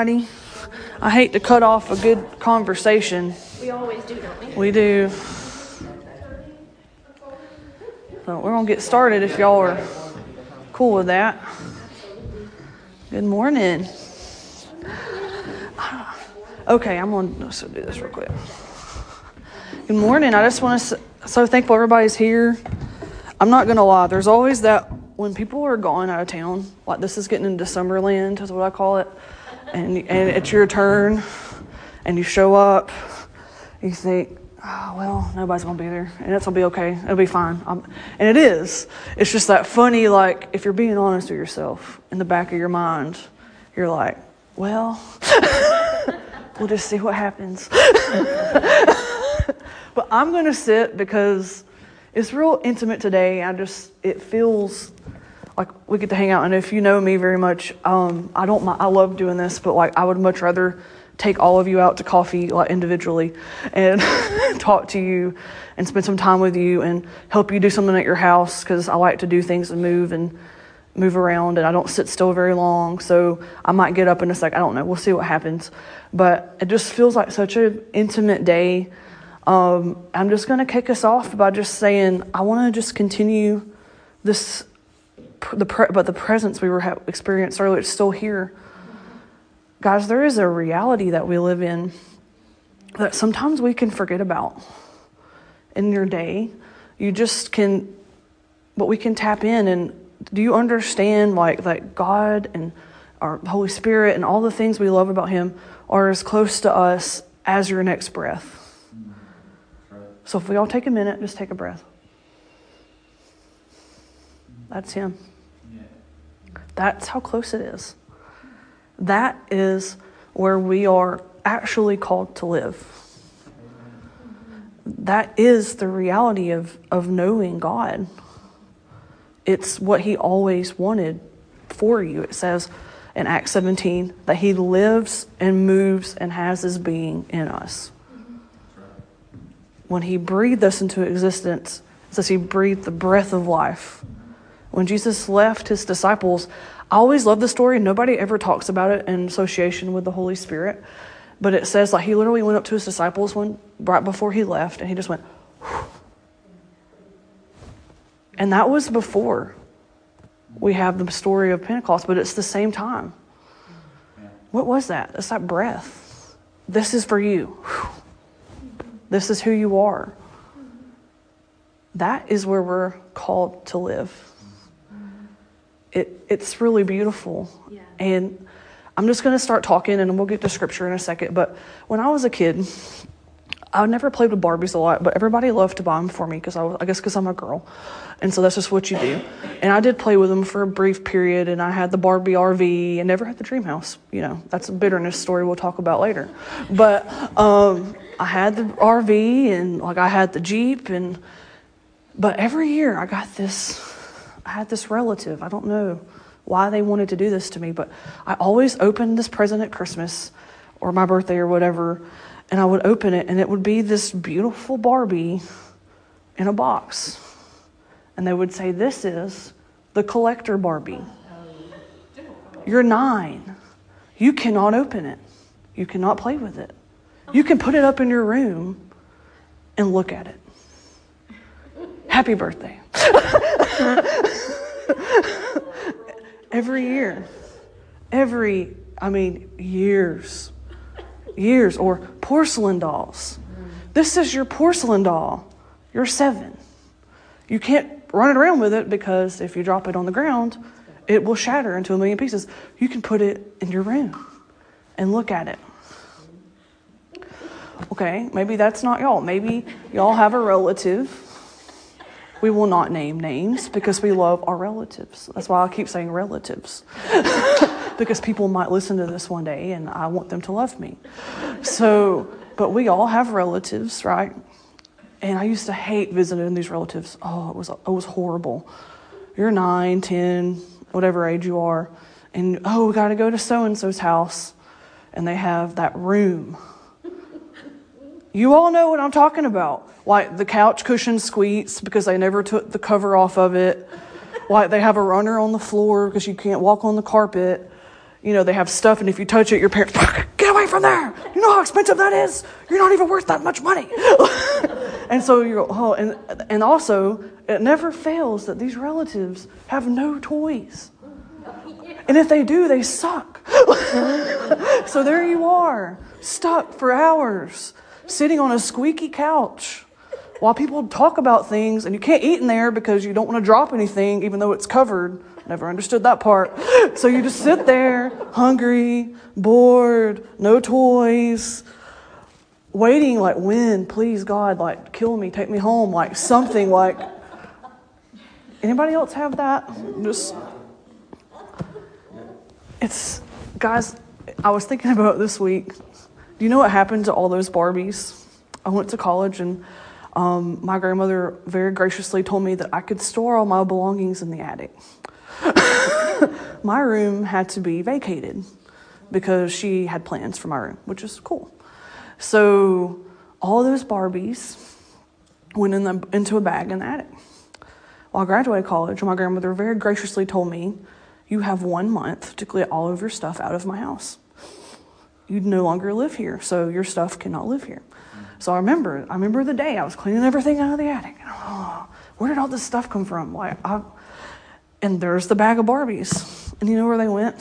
everybody. I hate to cut off a good conversation. We always do, don't we? We do. So we're gonna get started if y'all are cool with that. Good morning. Okay, I'm gonna so do this real quick. Good morning. I just want to so thankful everybody's here. I'm not gonna lie. There's always that when people are gone out of town, like this is getting into Summerland, is what I call it, and and it's your turn, and you show up, you think, oh, well, nobody's gonna be there, and it's gonna be okay. It'll be fine. I'm, and it is. It's just that funny, like if you're being honest with yourself, in the back of your mind, you're like, well, we'll just see what happens. but I'm gonna sit because it's real intimate today. I just it feels like we get to hang out. And if you know me very much, um, I don't. I love doing this, but like I would much rather take all of you out to coffee like individually and talk to you and spend some time with you and help you do something at your house because I like to do things and move and move around and I don't sit still very long. So I might get up in a sec. I don't know. We'll see what happens. But it just feels like such an intimate day. Um, I'm just going to kick us off by just saying I want to just continue this, the pre- but the presence we were ha- experienced earlier. It's still here. Guys, there is a reality that we live in that sometimes we can forget about in your day. You just can, but we can tap in. And do you understand, like, that God and our Holy Spirit and all the things we love about Him are as close to us as your next breath? So if we all take a minute, just take a breath. That's Him. That's how close it is. That is where we are actually called to live. That is the reality of, of knowing God. It's what He always wanted for you. It says in Acts 17 that He lives and moves and has His being in us. When He breathed us into existence, it says He breathed the breath of life. When Jesus left His disciples, I always love the story. Nobody ever talks about it in association with the Holy Spirit. But it says like he literally went up to his disciples one right before he left and he just went Whew. and that was before we have the story of Pentecost, but it's the same time. What was that? It's that breath. This is for you. This is who you are. That is where we're called to live it, it's really beautiful. Yeah. And I'm just going to start talking and we'll get to scripture in a second. But when I was a kid, I never played with Barbies a lot, but everybody loved to buy them for me because I, I, guess because I'm a girl. And so that's just what you do. And I did play with them for a brief period and I had the Barbie RV and never had the dream house. You know, that's a bitterness story we'll talk about later. But um, I had the RV and like I had the Jeep and, but every year I got this I had this relative. I don't know why they wanted to do this to me, but I always opened this present at Christmas or my birthday or whatever, and I would open it, and it would be this beautiful Barbie in a box. And they would say, This is the collector Barbie. You're nine. You cannot open it, you cannot play with it. You can put it up in your room and look at it. Happy birthday. every year. Every, I mean, years. Years. Or porcelain dolls. This is your porcelain doll. You're seven. You can't run it around with it because if you drop it on the ground, it will shatter into a million pieces. You can put it in your room and look at it. Okay, maybe that's not y'all. Maybe y'all have a relative we will not name names because we love our relatives. That's why I keep saying relatives. because people might listen to this one day and I want them to love me. So, but we all have relatives, right? And I used to hate visiting these relatives. Oh, it was, it was horrible. You're nine, ten, whatever age you are, and oh, we got to go to so and so's house, and they have that room. You all know what I'm talking about like the couch cushion squeaks because they never took the cover off of it. Like they have a runner on the floor because you can't walk on the carpet. you know, they have stuff, and if you touch it, your parents, get away from there. You know how expensive that is? You're not even worth that much money. and so you're, oh, and, and also, it never fails that these relatives have no toys. And if they do, they suck. so there you are, stuck for hours, sitting on a squeaky couch while people talk about things, and you can't eat in there because you don't want to drop anything, even though it's covered. Never understood that part. So you just sit there, hungry, bored, no toys, waiting, like, when, please, God, like, kill me, take me home, like, something like. Anybody else have that? Just. It's, guys, I was thinking about this week. Do you know what happened to all those Barbies? I went to college and um, my grandmother very graciously told me that I could store all my belongings in the attic. my room had to be vacated because she had plans for my room, which is cool. So all those Barbies went in the, into a bag in the attic. While I graduated college, my grandmother very graciously told me, You have one month to get all of your stuff out of my house. You no longer live here, so your stuff cannot live here. So I remember, I remember the day I was cleaning everything out of the attic. Oh, where did all this stuff come from? Like, I, and there's the bag of Barbies. And you know where they went?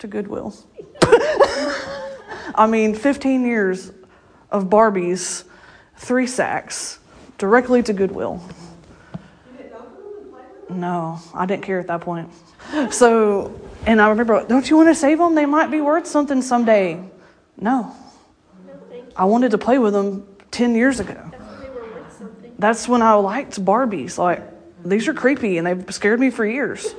To Goodwill. I mean, 15 years of Barbies, three sacks, directly to Goodwill. No, I didn't care at that point. So, and I remember, don't you want to save them? They might be worth something someday. No. I wanted to play with them 10 years ago. That's when I liked Barbies. Like, these are creepy and they've scared me for years.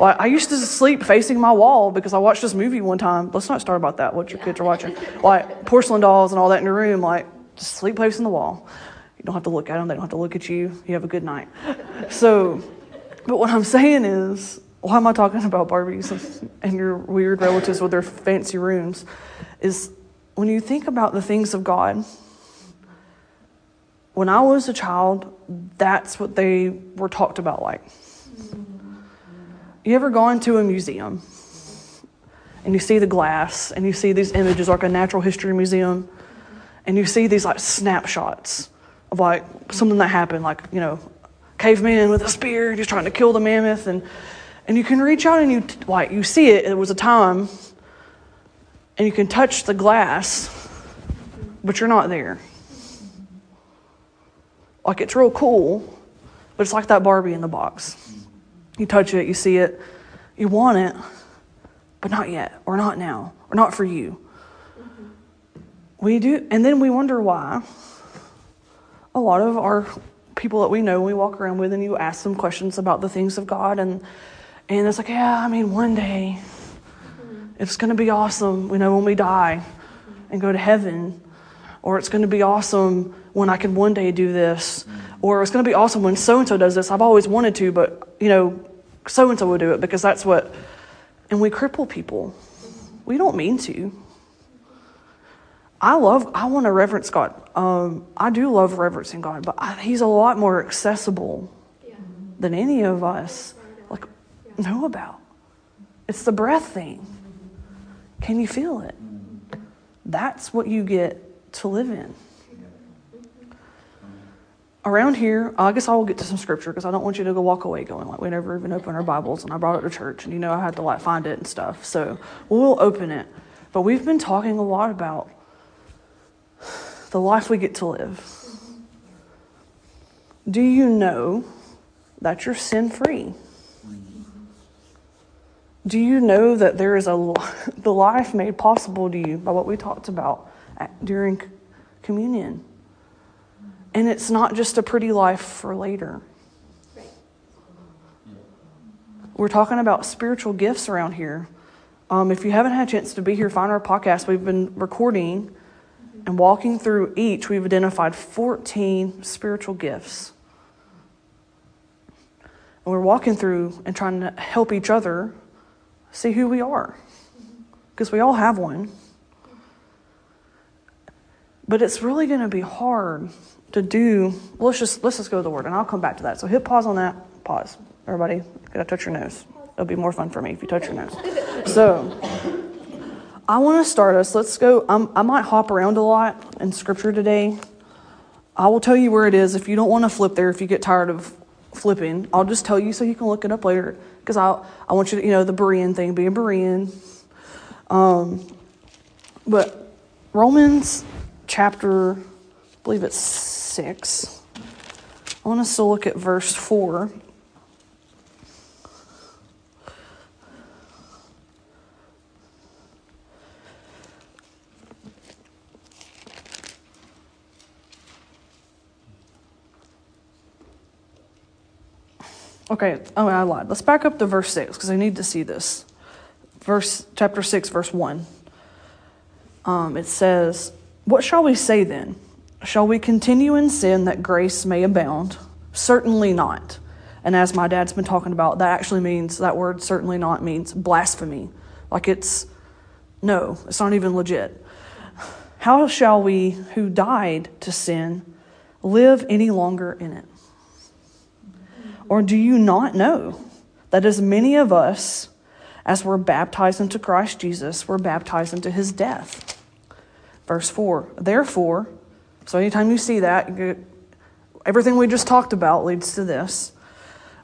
Well, I used to sleep facing my wall because I watched this movie one time. Let's not start about that. What your kids are watching, like porcelain dolls and all that in your room. Like, just sleep facing the wall. You don't have to look at them. They don't have to look at you. You have a good night. So, but what I'm saying is, why am I talking about Barbies and your weird relatives with their fancy rooms? Is when you think about the things of God when I was a child, that's what they were talked about like. You ever gone to a museum and you see the glass and you see these images like a natural history museum and you see these like snapshots of like something that happened, like, you know, caveman with a spear just trying to kill the mammoth and and you can reach out and you like you see it, it was a time and you can touch the glass, but you're not there. Like it's real cool, but it's like that Barbie in the box. You touch it, you see it, you want it, but not yet, or not now, or not for you. We do, and then we wonder why a lot of our people that we know, we walk around with, and you ask them questions about the things of God, and and it's like, yeah, I mean, one day it's going to be awesome, you know, when we die and go to heaven, or it's going to be awesome when I can one day do this, or it's going to be awesome when so and so does this. I've always wanted to, but you know, so and so will do it because that's what. And we cripple people. We don't mean to. I love. I want to reverence God. Um, I do love reverencing God, but I, He's a lot more accessible than any of us like know about. It's the breath thing. Can you feel it? That's what you get to live in around here, I guess I will get to some scripture because I don't want you to go walk away going like we never even opened our Bibles and I brought it to church and you know I had to like find it and stuff. So we'll open it. But we've been talking a lot about the life we get to live. Do you know that you're sin free? Do you know that there is a the life made possible to you by what we talked about during communion? And it's not just a pretty life for later. We're talking about spiritual gifts around here. Um, if you haven't had a chance to be here, find our podcast. We've been recording and walking through each. We've identified 14 spiritual gifts. And we're walking through and trying to help each other see who we are. Because we all have one. But it's really going to be hard to do. Let's just let's just go to the word, and I'll come back to that. So hit pause on that. Pause, everybody. Gotta touch your nose. It'll be more fun for me if you touch your nose. So, I want to start us. Let's go. I'm, I might hop around a lot in scripture today. I will tell you where it is. If you don't want to flip there, if you get tired of flipping, I'll just tell you so you can look it up later. Because I, I want you to, you know, the Berean thing, being Berean. Um, but Romans chapter, I believe it's six. I want us to look at verse four. Okay, oh, I lied. Let's back up to verse 6 because I need to see this. Verse chapter 6 verse 1. Um, it says, "What shall we say then? Shall we continue in sin that grace may abound? Certainly not." And as my dad's been talking about, that actually means that word certainly not means blasphemy. Like it's no, it's not even legit. How shall we who died to sin live any longer in it? Or do you not know that as many of us as were baptized into Christ Jesus were baptized into his death? Verse 4 Therefore, so anytime you see that, everything we just talked about leads to this.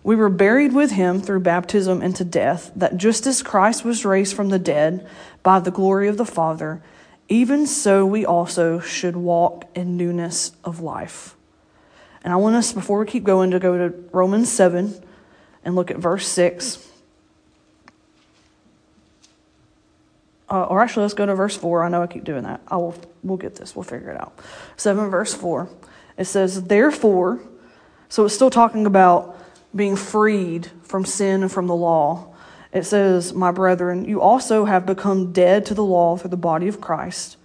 We were buried with him through baptism into death, that just as Christ was raised from the dead by the glory of the Father, even so we also should walk in newness of life. And I want us, before we keep going, to go to Romans 7 and look at verse 6. Uh, or actually, let's go to verse 4. I know I keep doing that. I will, we'll get this. We'll figure it out. 7 verse 4. It says, Therefore, so it's still talking about being freed from sin and from the law. It says, My brethren, you also have become dead to the law through the body of Christ,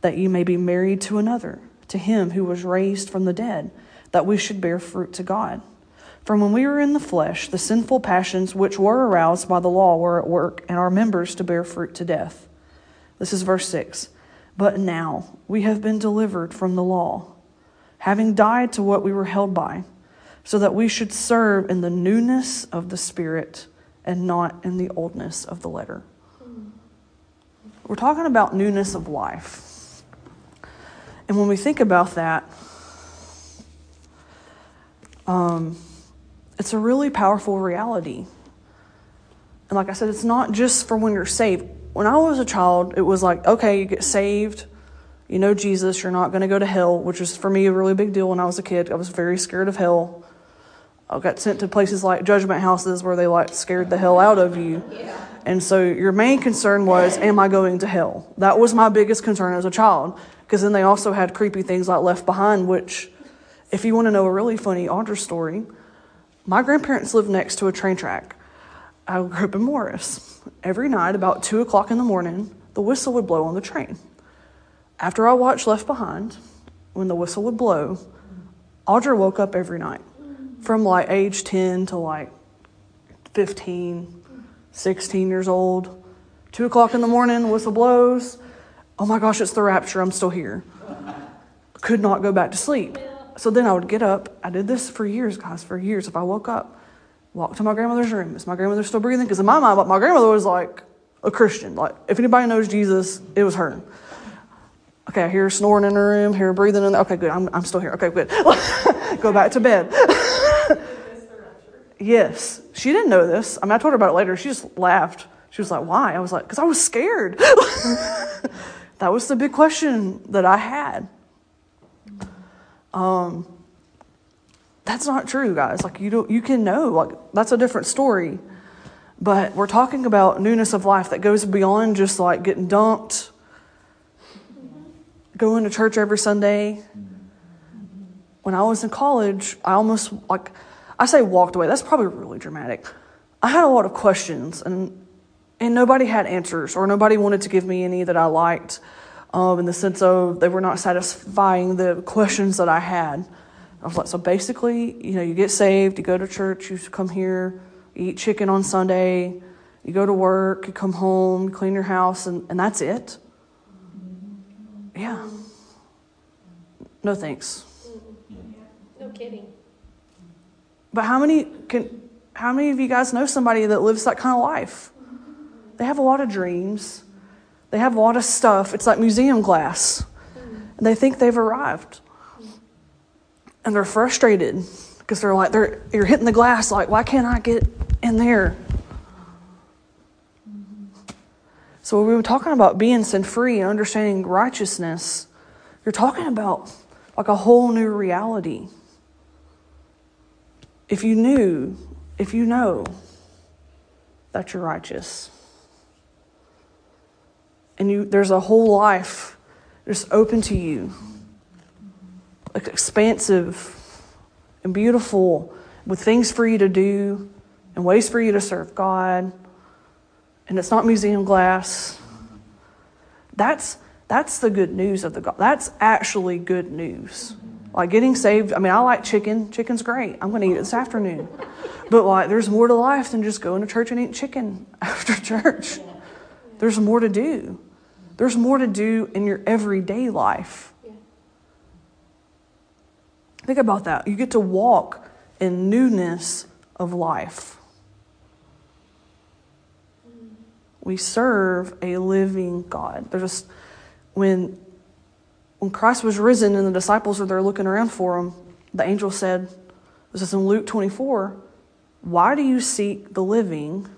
that you may be married to another, to him who was raised from the dead that we should bear fruit to God. From when we were in the flesh, the sinful passions which were aroused by the law were at work, and our members to bear fruit to death. This is verse 6. But now we have been delivered from the law, having died to what we were held by, so that we should serve in the newness of the Spirit and not in the oldness of the letter. We're talking about newness of life. And when we think about that, um, it's a really powerful reality. And like I said, it's not just for when you're saved. When I was a child, it was like, okay, you get saved, you know Jesus, you're not going to go to hell, which was for me a really big deal when I was a kid. I was very scared of hell. I got sent to places like judgment houses where they like scared the hell out of you. Yeah. And so your main concern was, am I going to hell? That was my biggest concern as a child. Because then they also had creepy things like Left Behind, which if you want to know a really funny Audra story, my grandparents lived next to a train track. I grew up in Morris. Every night, about 2 o'clock in the morning, the whistle would blow on the train. After I watched Left Behind, when the whistle would blow, Audra woke up every night from like age 10 to like 15, 16 years old. 2 o'clock in the morning, the whistle blows. Oh my gosh, it's the rapture. I'm still here. Could not go back to sleep. So then I would get up. I did this for years, guys, for years. If I woke up, walk to my grandmother's room. Is my grandmother still breathing? Because in my mind, my grandmother was like a Christian. Like, if anybody knows Jesus, it was her. Okay, I hear snoring in her room, hear her breathing in. Okay, good. I'm, I'm still here. Okay, good. Go back to bed. yes. She didn't know this. I mean, I told her about it later. She just laughed. She was like, why? I was like, because I was scared. that was the big question that I had. Um, that's not true, guys. Like you don't, you can know. Like that's a different story. But we're talking about newness of life that goes beyond just like getting dumped, going to church every Sunday. When I was in college, I almost like I say walked away. That's probably really dramatic. I had a lot of questions and and nobody had answers or nobody wanted to give me any that I liked um, in the sense of they were not satisfying the questions that I had. I was like, so basically, you know, you get saved, you go to church, you come here, you eat chicken on Sunday, you go to work, you come home, you clean your house, and, and that's it. Yeah. No thanks. No kidding. But how many can how many of you guys know somebody that lives that kind of life? they have a lot of dreams. They have a lot of stuff. It's like museum glass. And they think they've arrived. And they're frustrated because they're like, they're, you're hitting the glass, like, why can't I get in there? So, we were talking about being sin free and understanding righteousness. You're talking about like a whole new reality. If you knew, if you know that you're righteous, and you, there's a whole life just open to you, like expansive and beautiful, with things for you to do and ways for you to serve God, and it's not museum glass. That's that's the good news of the God. That's actually good news. Like getting saved. I mean, I like chicken. Chicken's great. I'm going to eat it this afternoon. But like, there's more to life than just going to church and eating chicken after church. There's more to do. There's more to do in your everyday life. Think about that. You get to walk in newness of life. We serve a living God. There's just when when Christ was risen and the disciples are there looking around for him, the angel said, this is in Luke 24, why do you seek the living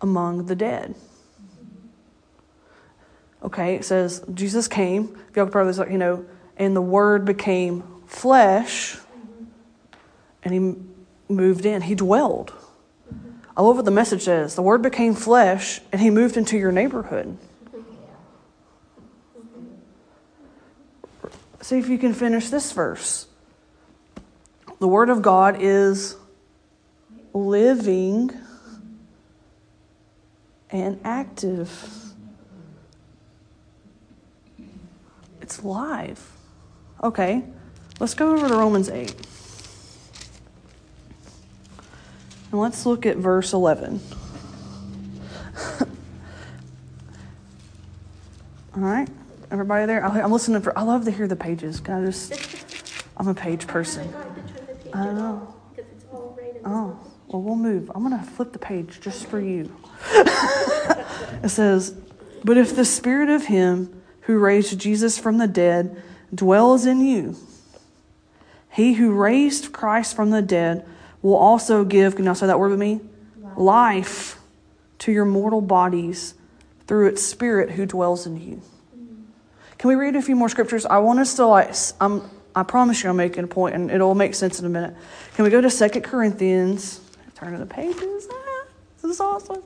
among the dead? Okay, it says Jesus came, y'all could probably you know, and the word became flesh and he moved in. He dwelled. I love what the message says. The word became flesh and he moved into your neighborhood. See if you can finish this verse. The Word of God is living and active. It's live. Okay, let's go over to Romans 8. And let's look at verse 11. All right. Everybody there? I'm listening for. I love to hear the pages. Can I just? I'm a page person. I don't know. Oh, well, we'll move. I'm gonna flip the page just for you. it says, "But if the spirit of him who raised Jesus from the dead dwells in you, he who raised Christ from the dead will also give. Can you say that word with me? Life to your mortal bodies through its spirit who dwells in you." Can we read a few more scriptures? I want us to like, I'm, I promise you I'm making a point and it'll make sense in a minute. Can we go to Second Corinthians? Turn to the pages. Ah, this is awesome.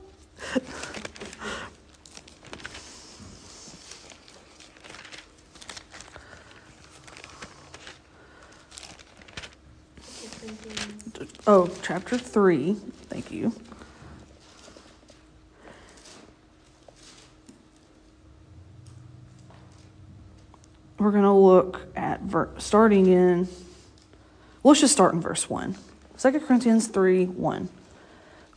Oh, chapter 3. Thank you. we're going to look at ver- starting in, let's just start in verse 1. 2 Corinthians 3 1.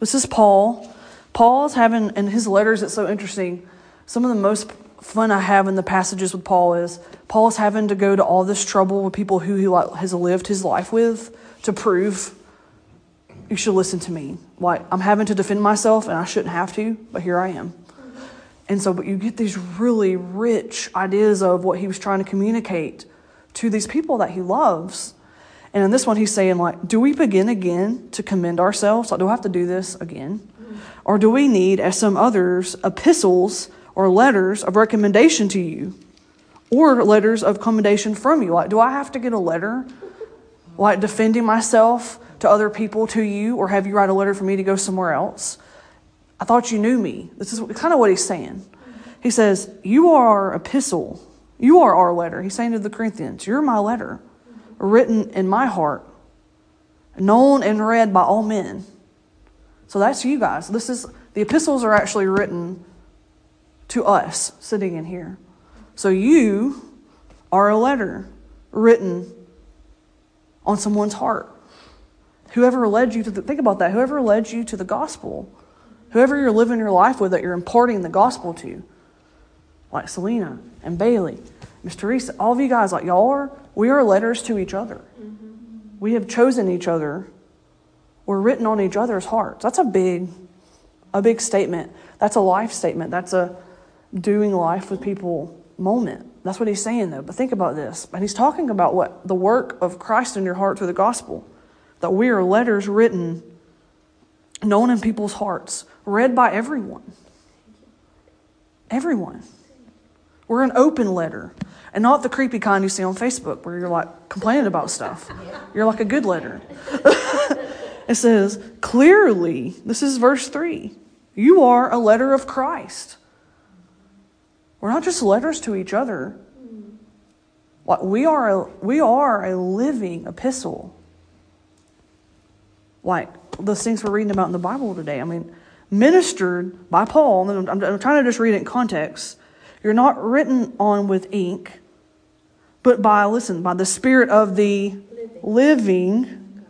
This is Paul. Paul is having, in his letters, it's so interesting. Some of the most fun I have in the passages with Paul is Paul is having to go to all this trouble with people who he has lived his life with to prove you should listen to me. Like, I'm having to defend myself and I shouldn't have to, but here I am. And so, but you get these really rich ideas of what he was trying to communicate to these people that he loves. And in this one, he's saying, like, do we begin again to commend ourselves? Like, do I have to do this again? Or do we need, as some others, epistles or letters of recommendation to you? Or letters of commendation from you? Like, do I have to get a letter, like defending myself to other people to you? Or have you write a letter for me to go somewhere else? I thought you knew me. This is kind of what he's saying. He says, You are our epistle. You are our letter. He's saying to the Corinthians, You're my letter, written in my heart, known and read by all men. So that's you guys. This is the epistles are actually written to us sitting in here. So you are a letter written on someone's heart. Whoever led you to the, think about that. Whoever led you to the gospel Whoever you're living your life with that you're imparting the gospel to, like Selena and Bailey, Miss Teresa, all of you guys, like y'all are, we are letters to each other. Mm-hmm. We have chosen each other. We're written on each other's hearts. That's a big, a big statement. That's a life statement. That's a doing life with people moment. That's what he's saying, though. But think about this. And he's talking about what? The work of Christ in your heart through the gospel. That we are letters written, known in people's hearts, read by everyone. Everyone. We're an open letter. And not the creepy kind you see on Facebook where you're like complaining about stuff. You're like a good letter. it says, clearly, this is verse 3 you are a letter of Christ. We're not just letters to each other. We are a, we are a living epistle. Like those things we're reading about in the Bible today. I mean, ministered by Paul, and I'm, I'm trying to just read it in context. You're not written on with ink, but by, listen, by the Spirit of the living, living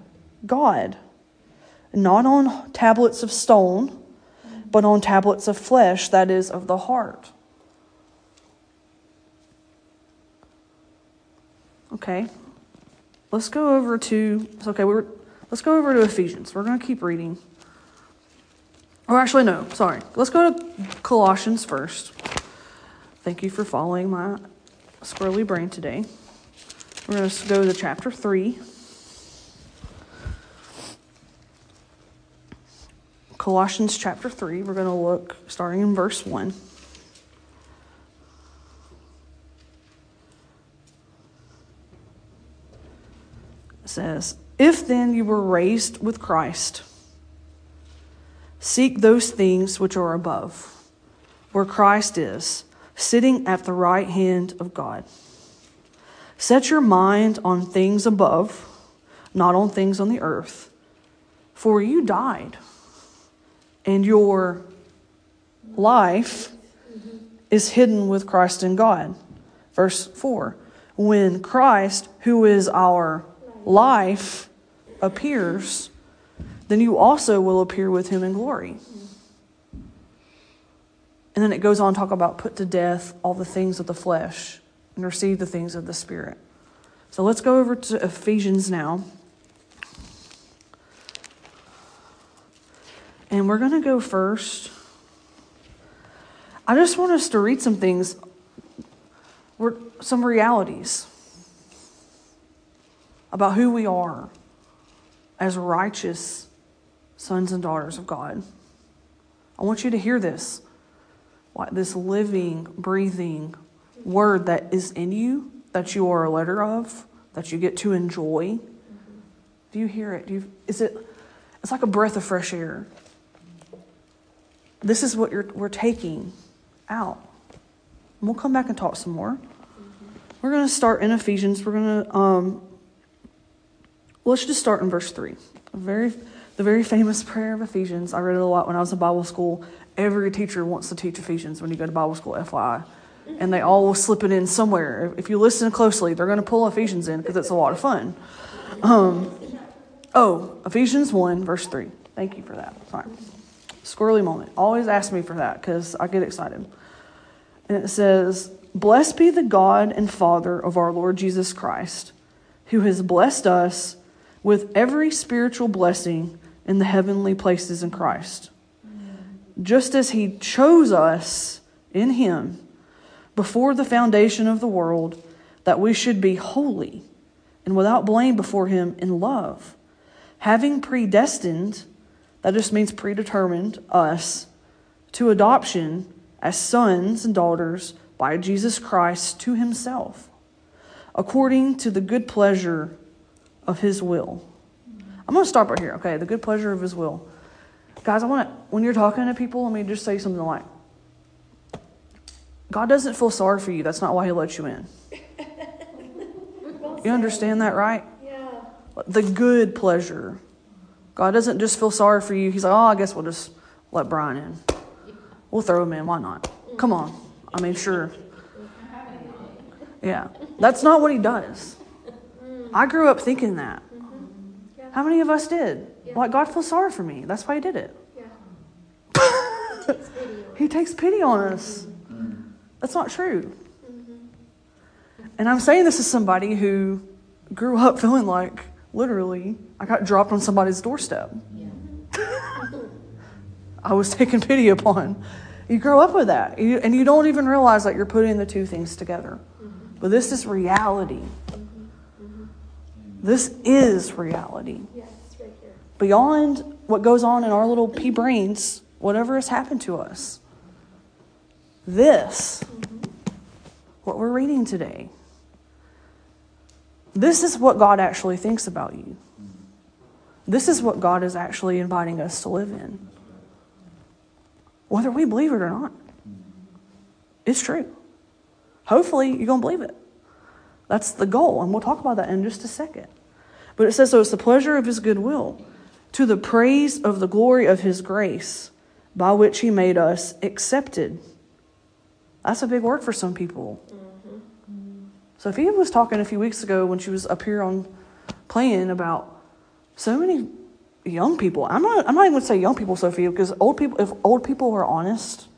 God. Not on tablets of stone, but on tablets of flesh, that is, of the heart. Okay. Let's go over to okay, we're let's go over to Ephesians. We're going to keep reading. Or actually no, sorry. Let's go to Colossians first. Thank you for following my squirrely brain today. We're going to go to chapter 3. Colossians chapter 3. We're going to look starting in verse 1. Says, If then you were raised with Christ, seek those things which are above, where Christ is, sitting at the right hand of God. Set your mind on things above, not on things on the earth, for you died and your life is hidden with Christ in God. Verse 4 When Christ, who is our life, appears, then you also will appear with him in glory. And then it goes on to talk about put to death all the things of the flesh and receive the things of the Spirit. So let's go over to Ephesians now. And we're going to go first. I just want us to read some things, some realities about who we are as righteous sons and daughters of God. I want you to hear this like this living, breathing word that is in you, that you are a letter of, that you get to enjoy. Do you hear it? Do you, is it? It's like a breath of fresh air. This is what we're taking out. And we'll come back and talk some more. We're going to start in Ephesians. We're going to, um, let's just start in verse 3. A very, the very famous prayer of Ephesians. I read it a lot when I was in Bible school. Every teacher wants to teach Ephesians when you go to Bible school, FYI. And they all will slip it in somewhere. If you listen closely, they're going to pull Ephesians in because it's a lot of fun. Um, oh, Ephesians 1, verse 3. Thank you for that. Sorry squirrely moment. Always ask me for that because I get excited. And it says, Blessed be the God and Father of our Lord Jesus Christ, who has blessed us with every spiritual blessing in the heavenly places in Christ, just as he chose us in him before the foundation of the world, that we should be holy and without blame before him in love, having predestined that just means predetermined us to adoption as sons and daughters by Jesus Christ to himself, according to the good pleasure of his will. I'm going to stop right here, okay? The good pleasure of his will. Guys, I want to, when you're talking to people, let me just say something like, God doesn't feel sorry for you. That's not why he let you in. You understand that, right? Yeah. The good pleasure God doesn't just feel sorry for you. He's like, oh, I guess we'll just let Brian in. We'll throw him in. Why not? Come on. I mean, sure. Yeah. That's not what he does. I grew up thinking that. How many of us did? Like, God feels sorry for me. That's why he did it. he takes pity on us. That's not true. Mm-hmm. And I'm saying this as somebody who grew up feeling like literally, I got dropped on somebody's doorstep. Yeah. I was taken pity upon. You grow up with that, you, and you don't even realize that you're putting the two things together. Mm-hmm. But this is reality. This is reality. Yeah, right here. Beyond what goes on in our little pea brains, whatever has happened to us. This, mm-hmm. what we're reading today, this is what God actually thinks about you. This is what God is actually inviting us to live in. Whether we believe it or not, it's true. Hopefully, you're going to believe it. That's the goal, and we'll talk about that in just a second. But it says, So it's the pleasure of his goodwill, to the praise of the glory of his grace, by which he made us accepted. That's a big word for some people. Mm-hmm. Sophia was talking a few weeks ago when she was up here on playing about so many young people. I'm not. I'm not even going to say young people, Sophia, because old people. If old people are honest,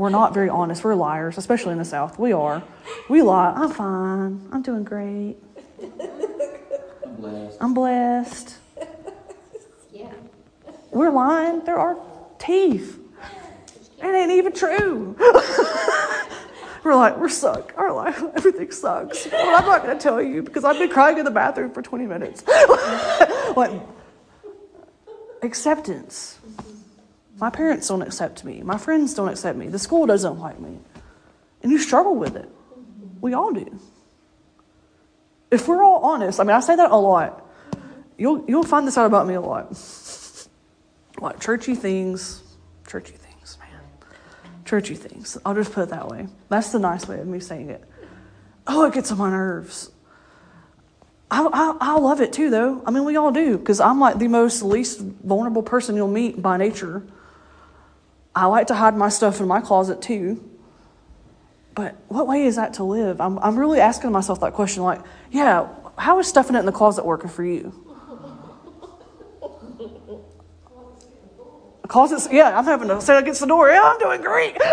we're not very honest. We're liars, especially in the South. We are. We lie. I'm fine. I'm doing great. I'm blessed. I'm blessed. Yeah. We're lying. There are teeth. It ain't even true. we're like, we're suck. Our life, everything sucks. But I'm not going to tell you because I've been crying in the bathroom for 20 minutes. like, acceptance. My parents don't accept me. My friends don't accept me. The school doesn't like me. And you struggle with it. We all do. If we're all honest, I mean, I say that a lot. You'll, you'll find this out about me a lot. Like churchy things, churchy things, man. Churchy things. I'll just put it that way. That's the nice way of me saying it. Oh, it gets on my nerves. I, I, I love it too, though. I mean, we all do, because I'm like the most least vulnerable person you'll meet by nature. I like to hide my stuff in my closet too. But what way is that to live? I'm, I'm really asking myself that question like, yeah, how is stuffing it in the closet working for you? Closets, yeah, I'm having to sit against the door. Yeah, I'm doing great.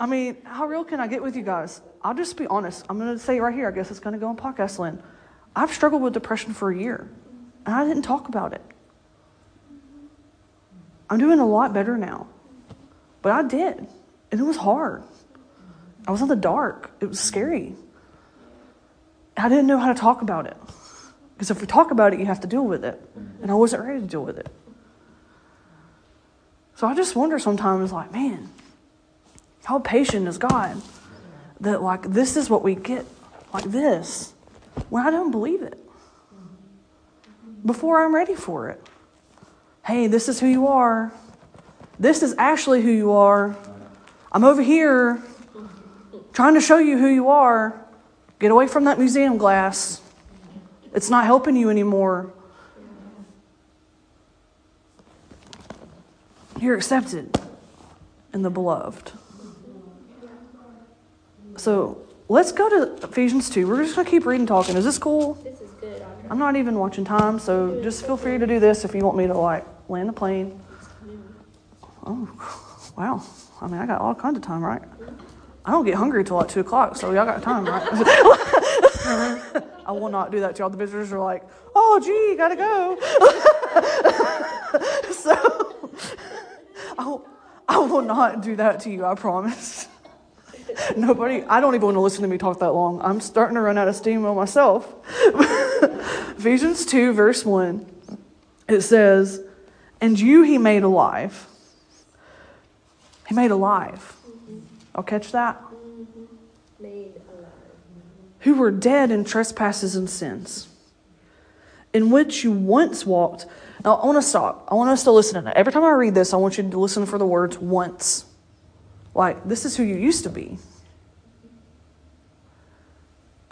I mean, how real can I get with you guys? I'll just be honest. I'm going to say right here. I guess it's going to go on podcast land. I've struggled with depression for a year, and I didn't talk about it. I'm doing a lot better now, but I did, and it was hard. I was in the dark. It was scary. I didn't know how to talk about it. Because if we talk about it, you have to deal with it. And I wasn't ready to deal with it. So I just wonder sometimes, like, man, how patient is God that, like, this is what we get like this when I don't believe it before I'm ready for it. Hey, this is who you are. This is actually who you are. I'm over here trying to show you who you are. Get away from that museum glass. It's not helping you anymore. You're accepted in the beloved. So let's go to Ephesians 2. We're just going to keep reading talking. Is this cool? This is good. I'm not even watching time, so just feel free to do this if you want me to like land the plane. Oh, wow. I mean, I got all kinds of time, right? I don't get hungry till like 2 o'clock, so y'all got time, right? I will not do that to y'all. The visitors are like, oh, gee, gotta go. so I will, I will not do that to you, I promise. Nobody, I don't even want to listen to me talk that long. I'm starting to run out of steam on myself. Ephesians 2, verse 1, it says, And you he made alive. He made alive. I'll catch that. Made alive. Who were dead in trespasses and sins, in which you once walked. Now, I want to stop. I want us to listen to that. Every time I read this, I want you to listen for the words once. Like, this is who you used to be.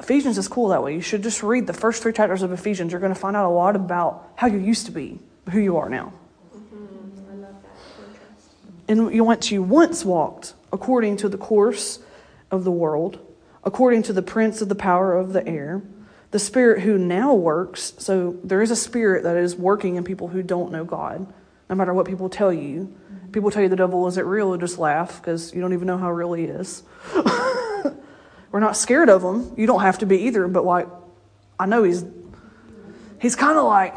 Ephesians is cool that way. You should just read the first three chapters of Ephesians. You're going to find out a lot about how you used to be, who you are now. I love that. And you went you once walked according to the course of the world, according to the prince of the power of the air, the spirit who now works. So there is a spirit that is working in people who don't know God, no matter what people tell you. Mm-hmm. People tell you the devil isn't real, just laugh because you don't even know how real he is. We're not scared of him. You don't have to be either, but like I know he's he's kind of like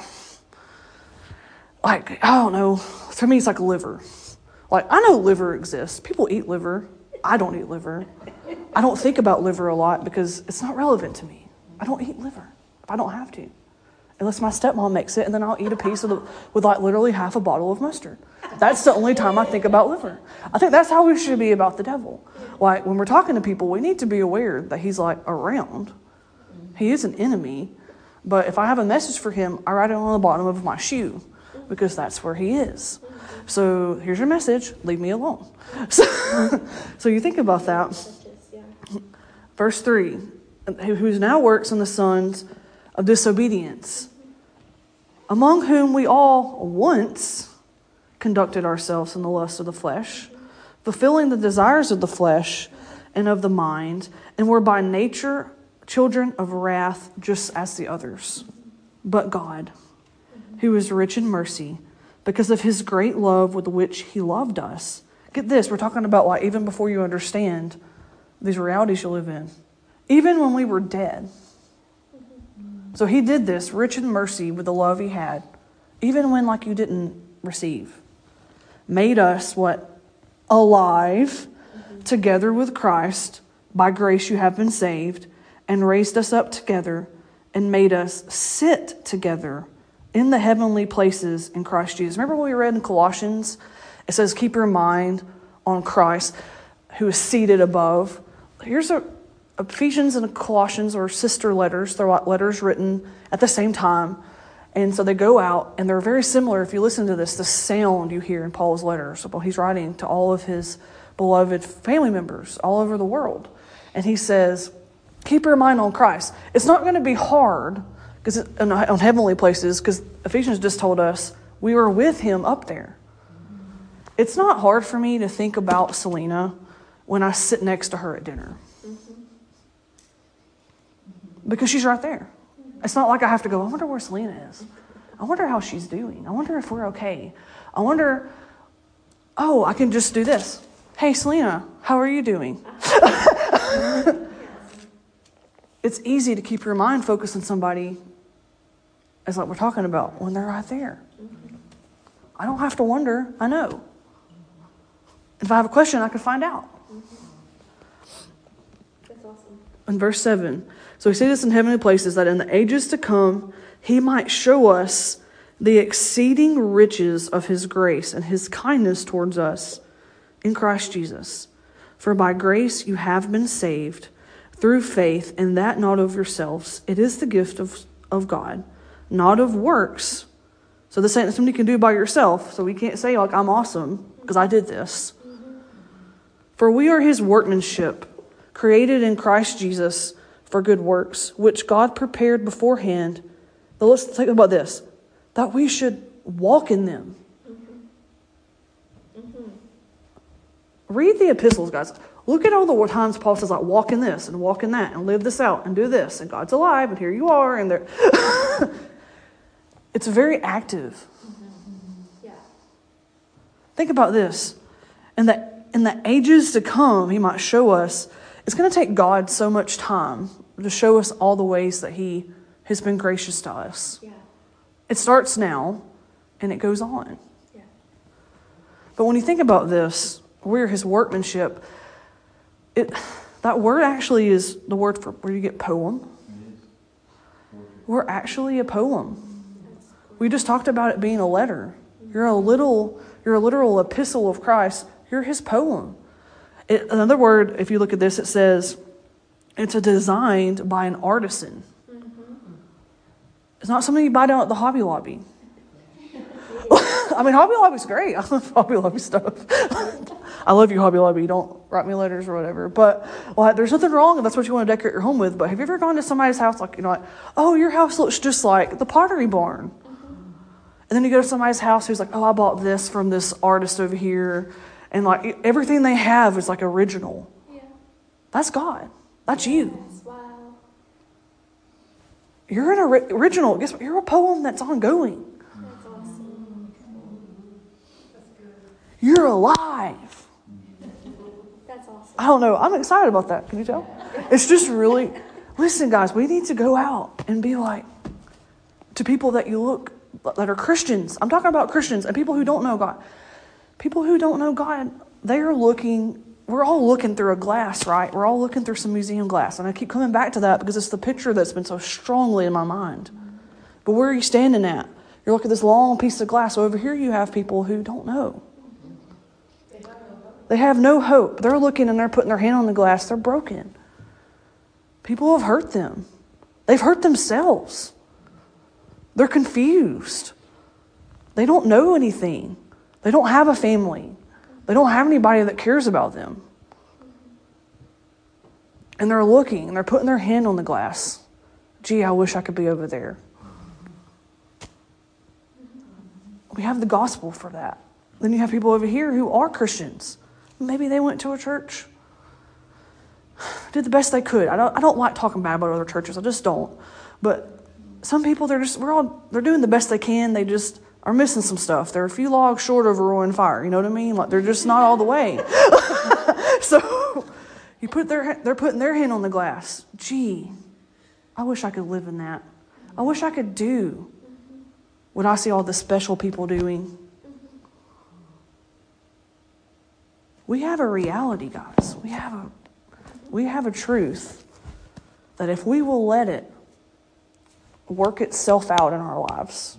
like I don't know. To me, it's like liver. Like I know liver exists. People eat liver. I don't eat liver. I don't think about liver a lot because it's not relevant to me. I don't eat liver. If I don't have to, unless my stepmom makes it, and then I'll eat a piece of the, with like literally half a bottle of mustard. That's the only time I think about liver. I think that's how we should be about the devil. Like when we're talking to people, we need to be aware that he's like around. He is an enemy, but if I have a message for him, I write it on the bottom of my shoe because that's where he is. So here's your message leave me alone. So, so you think about that. Verse 3 Who now works in the sons of disobedience, among whom we all once conducted ourselves in the lust of the flesh, fulfilling the desires of the flesh and of the mind, and were by nature children of wrath, just as the others. But God, who is rich in mercy, because of his great love with which he loved us. Get this, we're talking about like even before you understand these realities you live in, even when we were dead. So he did this, rich in mercy with the love he had, even when like you didn't receive. Made us what? Alive together with Christ. By grace you have been saved, and raised us up together, and made us sit together in the heavenly places in Christ Jesus. Remember what we read in Colossians? It says, Keep your mind on Christ, who is seated above. Here's a Ephesians and Colossians are sister letters. They're letters written at the same time. And so they go out, and they're very similar. If you listen to this, the sound you hear in Paul's letters, well, he's writing to all of his beloved family members all over the world. And he says, Keep your mind on Christ. It's not going to be hard because on heavenly places, because Ephesians just told us we were with him up there. It's not hard for me to think about Selena when I sit next to her at dinner mm-hmm. because she's right there. It's not like I have to go, I wonder where Selena is. I wonder how she's doing. I wonder if we're okay. I wonder, oh, I can just do this. Hey, Selena, how are you doing? it's easy to keep your mind focused on somebody as like we're talking about when they're right there. I don't have to wonder, I know. If I have a question, I can find out. That's awesome. In verse 7, so we see this in heavenly places that in the ages to come, he might show us the exceeding riches of his grace and his kindness towards us in Christ Jesus. For by grace you have been saved through faith, and that not of yourselves. It is the gift of, of God, not of works. So this ain't something you can do by yourself. So we can't say, like, I'm awesome because I did this. For we are his workmanship, created in Christ Jesus for good works, which God prepared beforehand. But let's think about this that we should walk in them. Mm-hmm. Read the epistles, guys. Look at all the times Paul says, like, walk in this and walk in that and live this out and do this, and God's alive, and here you are, and there. it's very active. Mm-hmm. Yeah. Think about this. In the, in the ages to come, he might show us. It's going to take God so much time to show us all the ways that he has been gracious to us. Yeah. It starts now and it goes on. Yeah. But when you think about this, we're his workmanship. It, that word actually is the word for where you get poem. We're actually a poem. We just talked about it being a letter. You're a little, you're a literal epistle of Christ. You're his poem. It, another word, if you look at this, it says it's a designed by an artisan. It's not something you buy down at the Hobby Lobby. I mean, Hobby Lobby's great. I love Hobby Lobby stuff. I love you, Hobby Lobby. Don't write me letters or whatever. But well, there's nothing wrong if that's what you want to decorate your home with. But have you ever gone to somebody's house, like, you know, like, oh, your house looks just like the pottery barn? And then you go to somebody's house who's like, oh, I bought this from this artist over here. And like everything they have is like original. Yeah. That's God. That's you. You're an ori- original. Guess what? You're a poem that's ongoing. That's awesome. You're alive. That's awesome. I don't know. I'm excited about that. Can you tell? It's just really. Listen, guys, we need to go out and be like to people that you look that are Christians. I'm talking about Christians and people who don't know God. People who don't know God, they are looking, we're all looking through a glass, right? We're all looking through some museum glass. And I keep coming back to that because it's the picture that's been so strongly in my mind. But where are you standing at? You're looking at this long piece of glass. Over here you have people who don't know. They have no hope. They're looking and they're putting their hand on the glass. They're broken. People have hurt them. They've hurt themselves. They're confused. They don't know anything. They don't have a family. They don't have anybody that cares about them. And they're looking and they're putting their hand on the glass. Gee, I wish I could be over there. We have the gospel for that. Then you have people over here who are Christians. Maybe they went to a church, did the best they could. I don't, I don't like talking bad about other churches. I just don't. But some people, they're just, we're all, they're doing the best they can. They just are missing some stuff. They're a few logs short of a roaring fire. You know what I mean? Like they're just not all the way. so you put their, they're putting their hand on the glass. Gee, I wish I could live in that. I wish I could do what I see all the special people doing. We have a reality, guys. We have a we have a truth that if we will let it work itself out in our lives,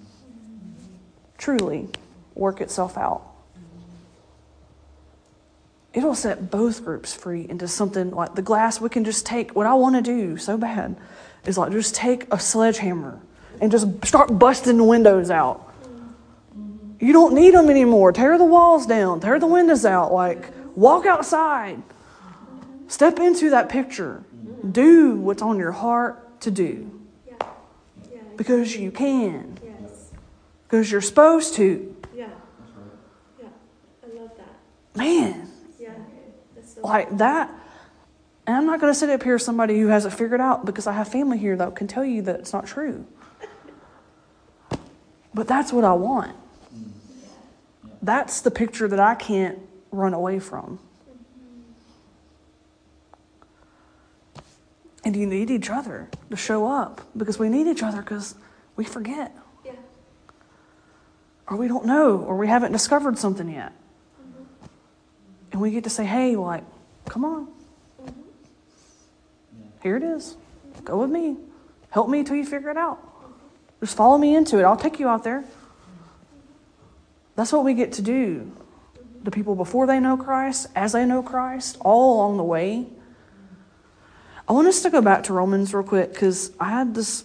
truly work itself out, it'll set both groups free into something like the glass we can just take. What I want to do so bad is like just take a sledgehammer and just start busting the windows out. You don't need them anymore. Tear the walls down, tear the windows out. Like, walk outside. Step into that picture. Do what's on your heart to do. Because you can. Because you're supposed to. Yeah. That's right. Yeah. I love that. Man, Yeah. So like that. And I'm not going to sit up here as somebody who has it figured out because I have family here that can tell you that it's not true. But that's what I want. Mm. That's the picture that I can't run away from. Mm-hmm. And you need each other to show up because we need each other because we forget. Or we don't know or we haven't discovered something yet. And we get to say, hey, like, come on. Here it is. Go with me. Help me till you figure it out. Just follow me into it. I'll take you out there. That's what we get to do. The people before they know Christ, as they know Christ, all along the way. I want us to go back to Romans real quick because I had this.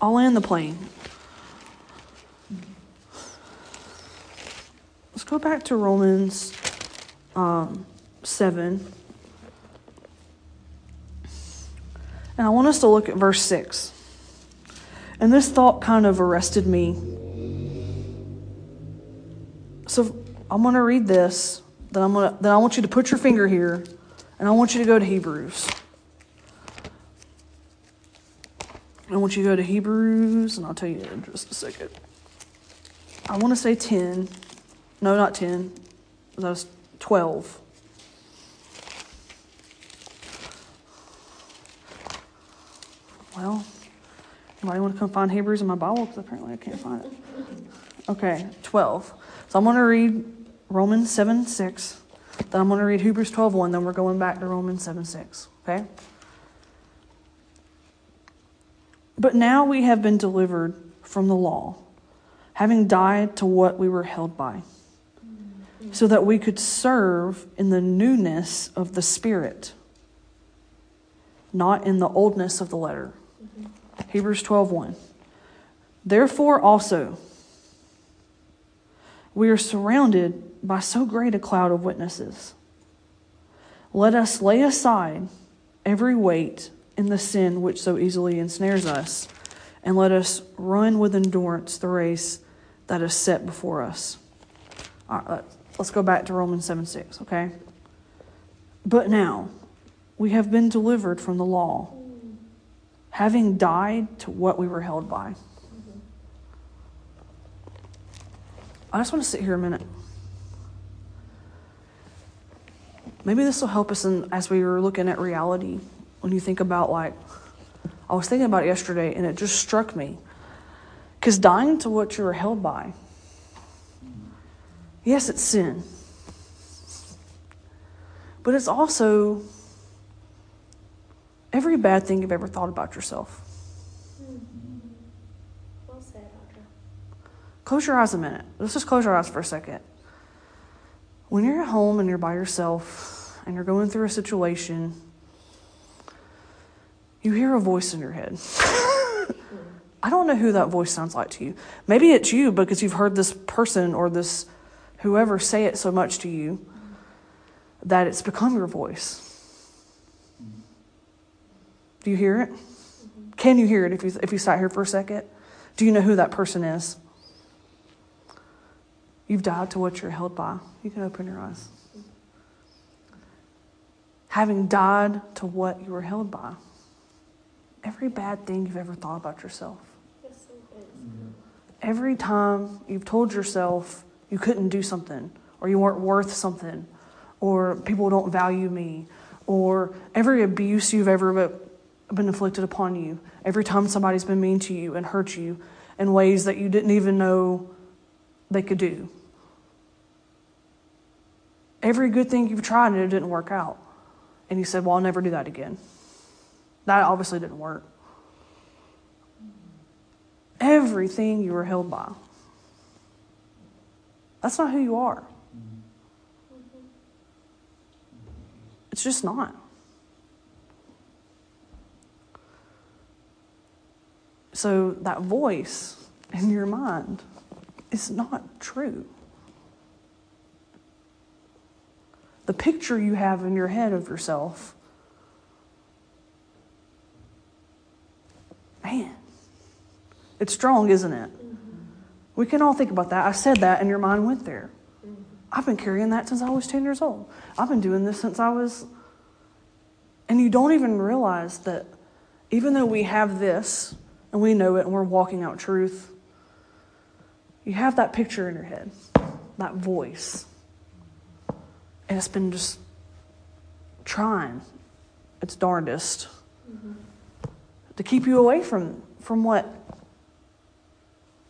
I'll land the plane. Go back to Romans um, 7. And I want us to look at verse 6. And this thought kind of arrested me. So I'm going to read this. Then I'm going to then I want you to put your finger here and I want you to go to Hebrews. I want you to go to Hebrews and I'll tell you in just a second. I want to say 10. No, not 10. That was 12. Well, anybody want to come find Hebrews in my Bible? Because apparently I can't find it. Okay, 12. So I'm going to read Romans 7 6. Then I'm going to read Hebrews 12 1. Then we're going back to Romans 7 6. Okay? But now we have been delivered from the law, having died to what we were held by, so that we could serve in the newness of the Spirit, not in the oldness of the letter. Mm-hmm. Hebrews 12 1. Therefore, also, we are surrounded by so great a cloud of witnesses. Let us lay aside every weight and the sin which so easily ensnares us, and let us run with endurance the race that is set before us. All right, let's go back to Romans 7 6, okay? But now we have been delivered from the law, having died to what we were held by. I just want to sit here a minute. Maybe this will help us in, as we were looking at reality. When you think about, like, I was thinking about yesterday and it just struck me. Because dying to what you were held by, yes, it's sin, but it's also every bad thing you've ever thought about yourself. Mm-hmm. Well said, Audra. Close your eyes a minute. Let's just close your eyes for a second. When you're at home and you're by yourself and you're going through a situation, you hear a voice in your head. I don't know who that voice sounds like to you. Maybe it's you because you've heard this person or this whoever say it so much to you that it's become your voice. Do you hear it? Can you hear it if you, if you sat here for a second? Do you know who that person is? You've died to what you're held by. You can open your eyes. Having died to what you were held by. Every bad thing you've ever thought about yourself. Yes, it is. Every time you've told yourself you couldn't do something, or you weren't worth something, or people don't value me, or every abuse you've ever been inflicted upon you, every time somebody's been mean to you and hurt you in ways that you didn't even know they could do. Every good thing you've tried and it didn't work out. And you said, Well, I'll never do that again. That obviously didn't work. Everything you were held by. That's not who you are. It's just not. So that voice in your mind is not true. The picture you have in your head of yourself, man, it's strong, isn't it? We can all think about that. I said that, and your mind went there. I've been carrying that since I was 10 years old. I've been doing this since I was. And you don't even realize that even though we have this and we know it and we're walking out truth, you have that picture in your head, that voice. And it's been just trying its darndest mm-hmm. to keep you away from, from what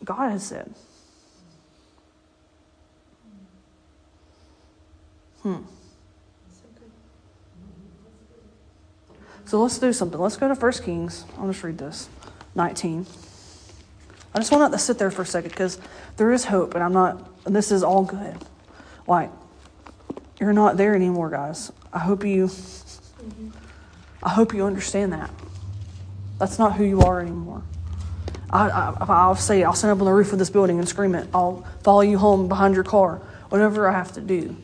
God has said. Hmm. So let's do something. Let's go to 1 Kings. I'll just read this 19. I just want to sit there for a second because there is hope, and I'm not, and this is all good. Like, you're not there anymore, guys. I hope you, I hope you understand that. That's not who you are anymore. I, I, I'll say, I'll stand up on the roof of this building and scream it. I'll follow you home behind your car, whatever I have to do.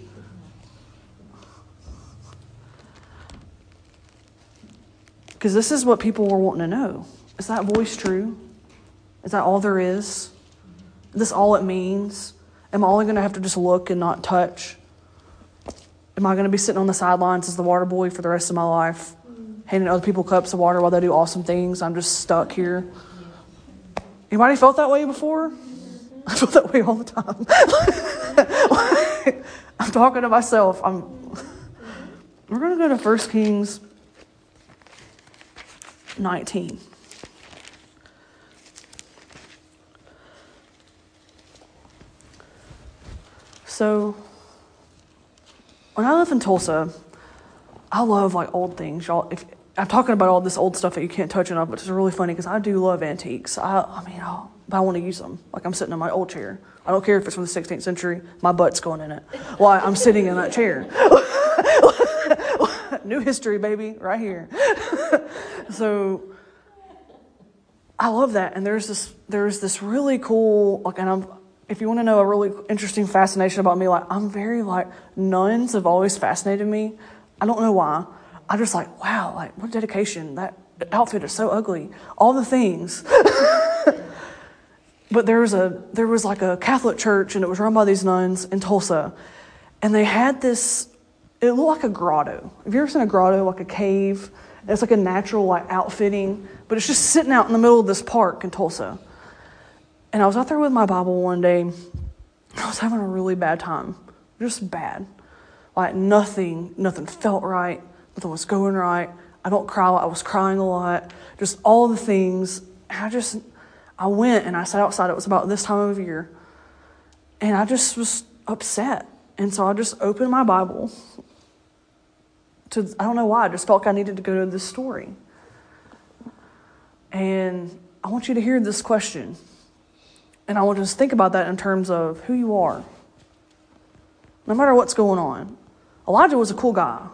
Because this is what people were wanting to know. Is that voice true? Is that all there is? Is this all it means? Am I only going to have to just look and not touch? Am I going to be sitting on the sidelines as the water boy for the rest of my life, handing other people cups of water while they do awesome things? I'm just stuck here. Anybody felt that way before? I feel that way all the time. I'm talking to myself. I'm. We're going to go to 1 Kings 19. So, when I live in Tulsa, I love like old things, y'all. If I'm talking about all this old stuff that you can't touch enough, but it's really funny because I do love antiques. I, I mean, i but I want to use them. Like I'm sitting in my old chair. I don't care if it's from the 16th century. My butt's going in it. Why? I'm sitting in that chair. New history, baby, right here. so I love that. And there's this there's this really cool like and I'm if you want to know a really interesting fascination about me, like I'm very like nuns have always fascinated me. I don't know why. I'm just like, wow, like what dedication. That outfit is so ugly. All the things. but there was a there was like a Catholic church and it was run by these nuns in Tulsa. And they had this it looked like a grotto. Have you ever seen a grotto, like a cave? It's like a natural like outfitting, but it's just sitting out in the middle of this park in Tulsa. And I was out there with my Bible one day. I was having a really bad time, just bad. Like nothing, nothing felt right. Nothing was going right. I don't cry. I was crying a lot. Just all the things. And I just, I went and I sat outside. It was about this time of year. And I just was upset. And so I just opened my Bible to, I don't know why, I just felt like I needed to go to this story. And I want you to hear this question. And I want you to think about that in terms of who you are. No matter what's going on. Elijah was a cool guy.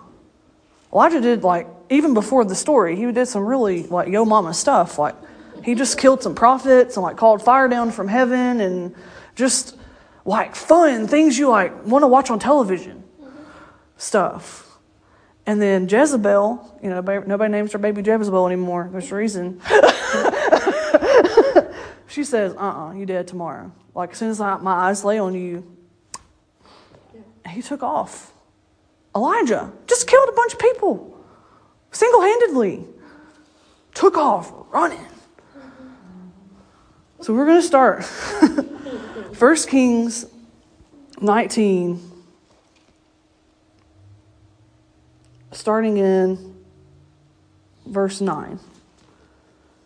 Elijah did like even before the story, he did some really like yo mama stuff. Like he just killed some prophets and like called fire down from heaven and just like fun things you like want to watch on television stuff. And then Jezebel, you know, nobody names her baby Jezebel anymore. There's a reason. she says, "Uh, uh-uh, uh you dead tomorrow." Like as soon as I, my eyes lay on you, he took off. Elijah just killed a bunch of people single handedly. Took off running. So we're going to start. 1 Kings 19, starting in verse 9.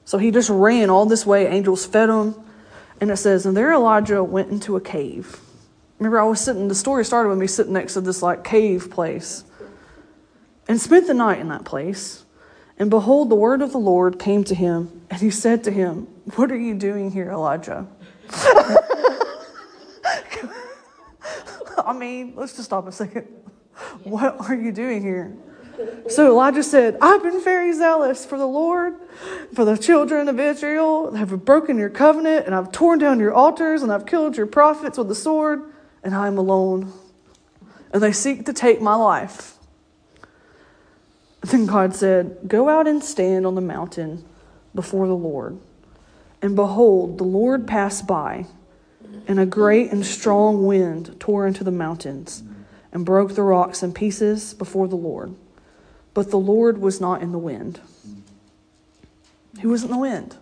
So he just ran all this way. Angels fed him. And it says, And there Elijah went into a cave. Remember, I was sitting, the story started with me sitting next to this like cave place and spent the night in that place. And behold, the word of the Lord came to him, and he said to him, What are you doing here, Elijah? I mean, let's just stop a second. What are you doing here? So Elijah said, I've been very zealous for the Lord, for the children of Israel. I have broken your covenant, and I've torn down your altars, and I've killed your prophets with the sword and I am alone, and they seek to take my life. Then God said, Go out and stand on the mountain before the Lord. And behold, the Lord passed by, and a great and strong wind tore into the mountains and broke the rocks in pieces before the Lord. But the Lord was not in the wind. He was in the wind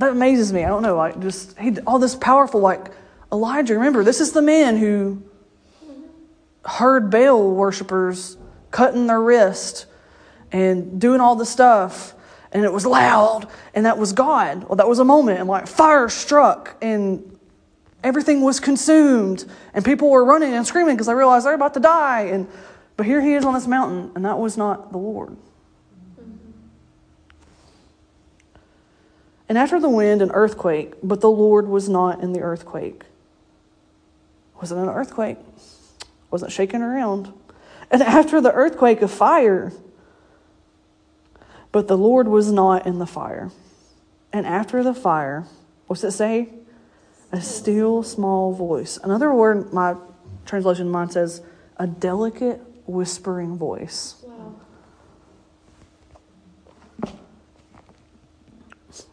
that amazes me. I don't know, like just he all this powerful like Elijah, remember, this is the man who heard Baal worshippers cutting their wrist and doing all the stuff, and it was loud, and that was God. Well, that was a moment, and like fire struck, and everything was consumed, and people were running and screaming because they realized they're about to die. And but here he is on this mountain, and that was not the Lord. And after the wind, an earthquake, but the Lord was not in the earthquake. Wasn't an earthquake. Wasn't shaking around. And after the earthquake, a fire. But the Lord was not in the fire. And after the fire, what's it say? A still small voice. Another word, my translation mine says, a delicate whispering voice. Wow.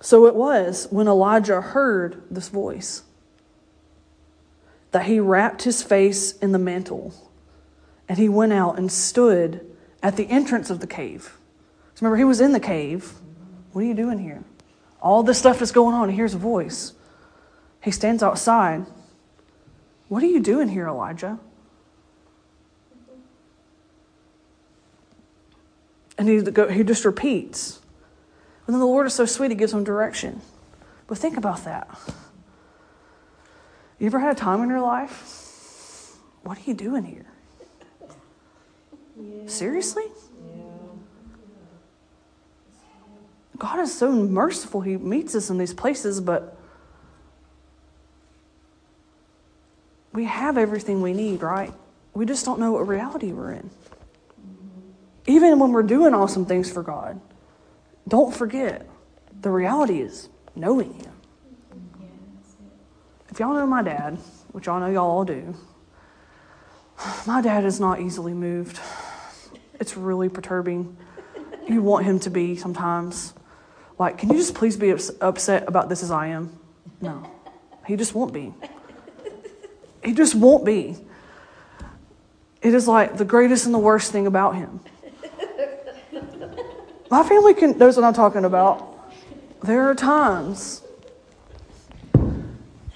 So it was when Elijah heard this voice that he wrapped his face in the mantle and he went out and stood at the entrance of the cave. So remember, he was in the cave. What are you doing here? All this stuff is going on. He hears a voice. He stands outside. What are you doing here, Elijah? And he, he just repeats. And then the Lord is so sweet, he gives him direction. But think about that. You ever had a time in your life? What are you doing here? Yeah. Seriously? Yeah. God is so merciful. He meets us in these places, but we have everything we need, right? We just don't know what reality we're in. Mm-hmm. Even when we're doing awesome things for God, don't forget the reality is knowing Him. If y'all know my dad, which y'all know y'all all do, my dad is not easily moved. It's really perturbing. You want him to be sometimes. Like, can you just please be ups- upset about this as I am? No. He just won't be. He just won't be. It is like the greatest and the worst thing about him. My family can, knows what I'm talking about. There are times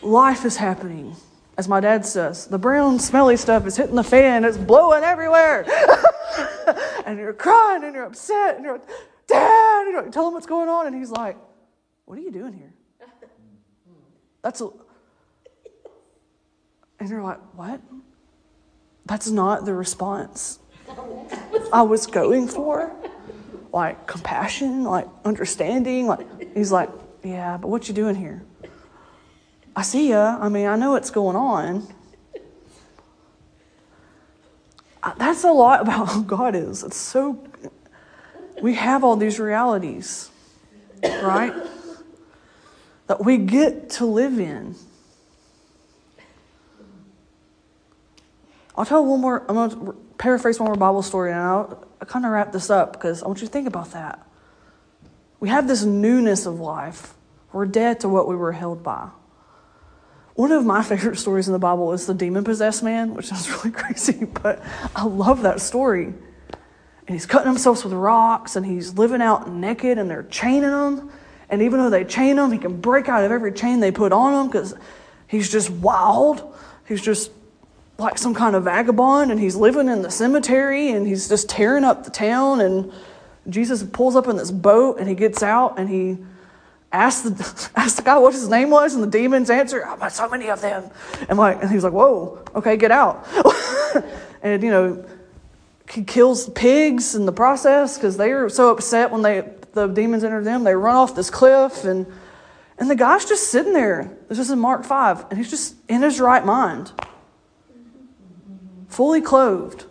life is happening. As my dad says, the brown, smelly stuff is hitting the fan, it's blowing everywhere. and you're crying and you're upset and you're like, Dad, you know, tell him what's going on. And he's like, What are you doing here? That's a. And you're like, What? That's not the response I was going for. Like compassion, like understanding. Like he's like, Yeah, but what you doing here? I see ya. I mean, I know what's going on. Uh, That's a lot about who God is. It's so. We have all these realities, right? That we get to live in. I'll tell one more, I'm going to paraphrase one more Bible story and I'll, I'll kind of wrap this up because I want you to think about that. We have this newness of life. We're dead to what we were held by. One of my favorite stories in the Bible is the demon possessed man, which sounds really crazy, but I love that story. And he's cutting himself with rocks and he's living out naked and they're chaining him. And even though they chain him, he can break out of every chain they put on him because he's just wild. He's just like some kind of vagabond and he's living in the cemetery and he's just tearing up the town. And Jesus pulls up in this boat and he gets out and he asked the, asked the guy what his name was, and the demons answer, oh, so many of them. And like, and he was like, whoa, okay, get out. and you know, he kills the pigs in the process because they are so upset when they the demons enter them. They run off this cliff, and and the guy's just sitting there. This is in Mark five, and he's just in his right mind, fully clothed.